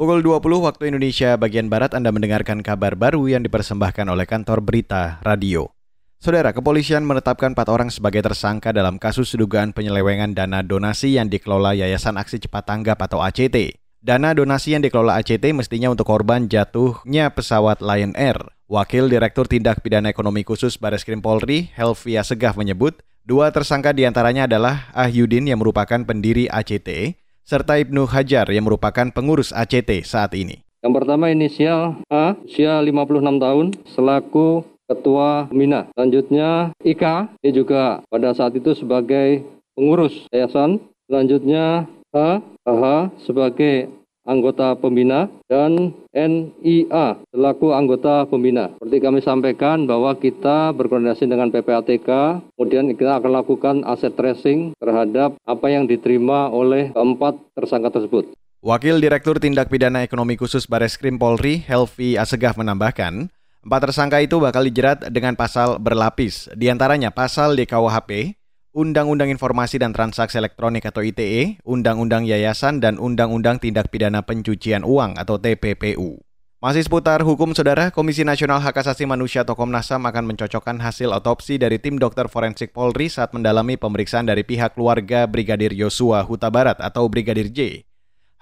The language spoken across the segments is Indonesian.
Pukul 20 waktu Indonesia bagian Barat Anda mendengarkan kabar baru yang dipersembahkan oleh kantor berita radio. Saudara, kepolisian menetapkan empat orang sebagai tersangka dalam kasus dugaan penyelewengan dana donasi yang dikelola Yayasan Aksi Cepat Tanggap atau ACT. Dana donasi yang dikelola ACT mestinya untuk korban jatuhnya pesawat Lion Air. Wakil Direktur Tindak Pidana Ekonomi Khusus Baris Krim Polri, Helvia Segaf menyebut, dua tersangka di antaranya adalah Ahyudin yang merupakan pendiri ACT, serta Ibnu Hajar yang merupakan pengurus ACT saat ini. Yang pertama inisial A, usia 56 tahun, selaku Ketua Mina. Selanjutnya Ika, ini juga pada saat itu sebagai pengurus yayasan. Selanjutnya H, AH sebagai anggota pembina dan NIA selaku anggota pembina. Seperti kami sampaikan bahwa kita berkoordinasi dengan PPATK, kemudian kita akan lakukan aset tracing terhadap apa yang diterima oleh keempat tersangka tersebut. Wakil Direktur Tindak Pidana Ekonomi Khusus Bareskrim Polri, Helvi Asegaf menambahkan, empat tersangka itu bakal dijerat dengan pasal berlapis, di antaranya pasal DKUHP, Undang-Undang Informasi dan Transaksi Elektronik atau ITE, Undang-Undang Yayasan, dan Undang-Undang Tindak Pidana Pencucian Uang atau TPPU. Masih seputar hukum, Saudara, Komisi Nasional Hak Asasi Manusia atau Komnas HAM akan mencocokkan hasil otopsi dari tim dokter forensik Polri saat mendalami pemeriksaan dari pihak keluarga Brigadir Yosua Huta Barat atau Brigadir J.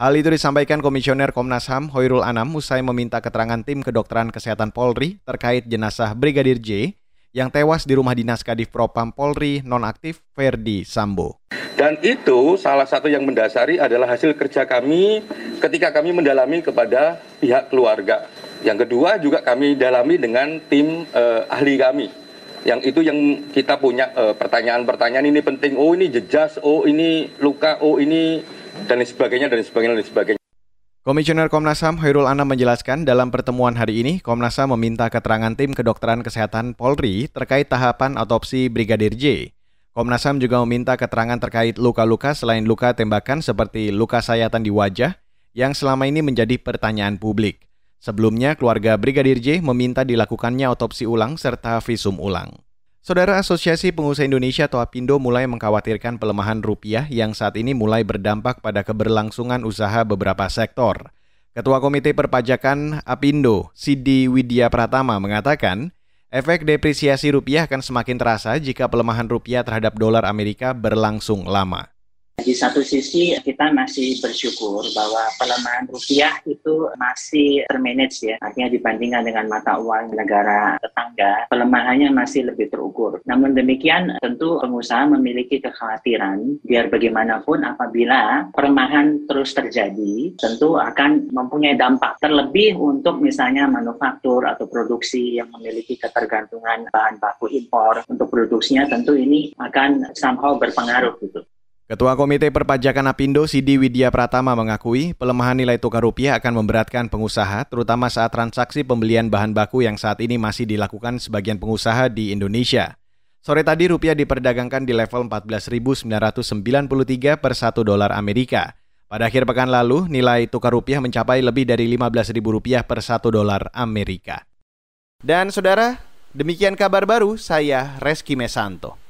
Hal itu disampaikan Komisioner Komnas HAM Hoirul Anam usai meminta keterangan tim kedokteran kesehatan Polri terkait jenazah Brigadir J yang tewas di rumah dinas Kadif Propam Polri nonaktif Ferdi Sambo. Dan itu salah satu yang mendasari adalah hasil kerja kami ketika kami mendalami kepada pihak keluarga. Yang kedua juga kami dalami dengan tim eh, ahli kami. Yang itu yang kita punya eh, pertanyaan-pertanyaan ini penting. Oh ini jejas, oh ini luka, oh ini dan sebagainya dan sebagainya dan sebagainya. Komisioner Komnas HAM Hoirul Anam menjelaskan dalam pertemuan hari ini Komnas HAM meminta keterangan tim kedokteran kesehatan Polri terkait tahapan otopsi Brigadir J. Komnas HAM juga meminta keterangan terkait luka-luka selain luka tembakan seperti luka sayatan di wajah yang selama ini menjadi pertanyaan publik. Sebelumnya, keluarga Brigadir J meminta dilakukannya otopsi ulang serta visum ulang. Saudara Asosiasi Pengusaha Indonesia atau APindo mulai mengkhawatirkan pelemahan rupiah yang saat ini mulai berdampak pada keberlangsungan usaha beberapa sektor. Ketua Komite Perpajakan APindo, Sidi Widya Pratama mengatakan, efek depresiasi rupiah akan semakin terasa jika pelemahan rupiah terhadap dolar Amerika berlangsung lama. Di satu sisi kita masih bersyukur bahwa pelemahan rupiah itu masih termanage ya, artinya dibandingkan dengan mata uang negara tetangga, pelemahannya masih lebih terukur. Namun demikian tentu pengusaha memiliki kekhawatiran biar bagaimanapun apabila pelemahan terus terjadi, tentu akan mempunyai dampak terlebih untuk misalnya manufaktur atau produksi yang memiliki ketergantungan bahan baku impor untuk produksinya tentu ini akan somehow berpengaruh gitu. Ketua Komite Perpajakan Apindo Sidi Widya Pratama mengakui pelemahan nilai tukar rupiah akan memberatkan pengusaha terutama saat transaksi pembelian bahan baku yang saat ini masih dilakukan sebagian pengusaha di Indonesia. Sore tadi rupiah diperdagangkan di level 14.993 per 1 dolar Amerika. Pada akhir pekan lalu, nilai tukar rupiah mencapai lebih dari 15.000 rupiah per 1 dolar Amerika. Dan saudara, demikian kabar baru saya Reski Mesanto.